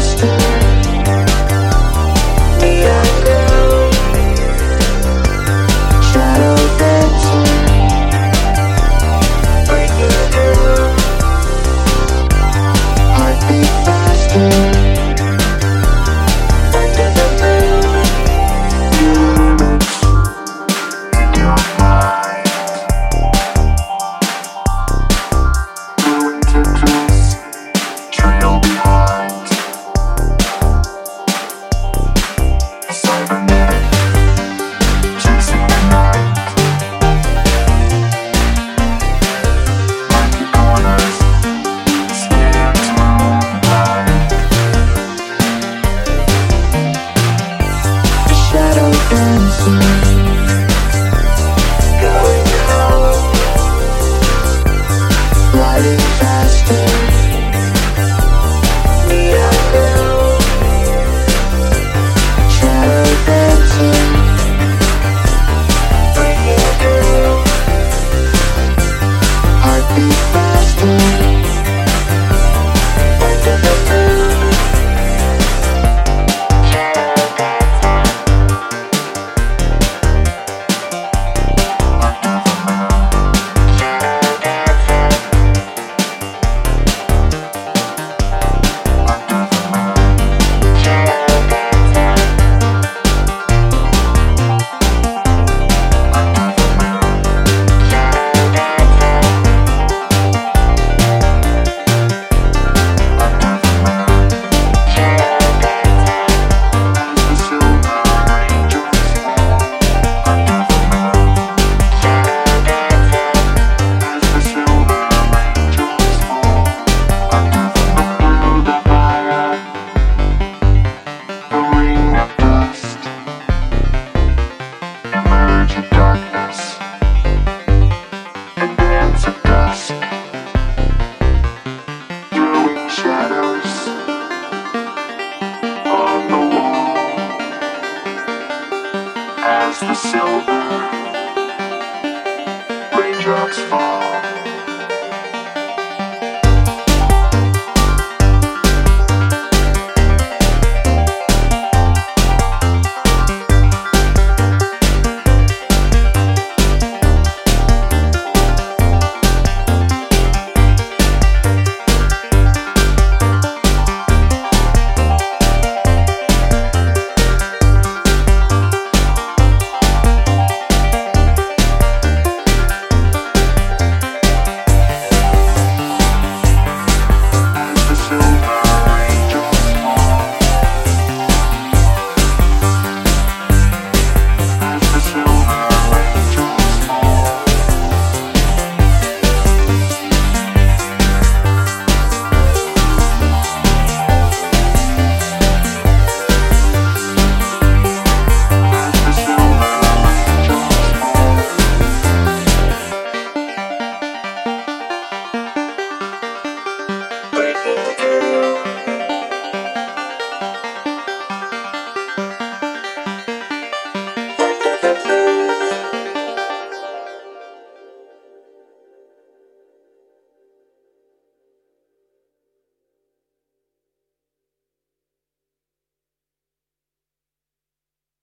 just Thank as the silver raindrops fall.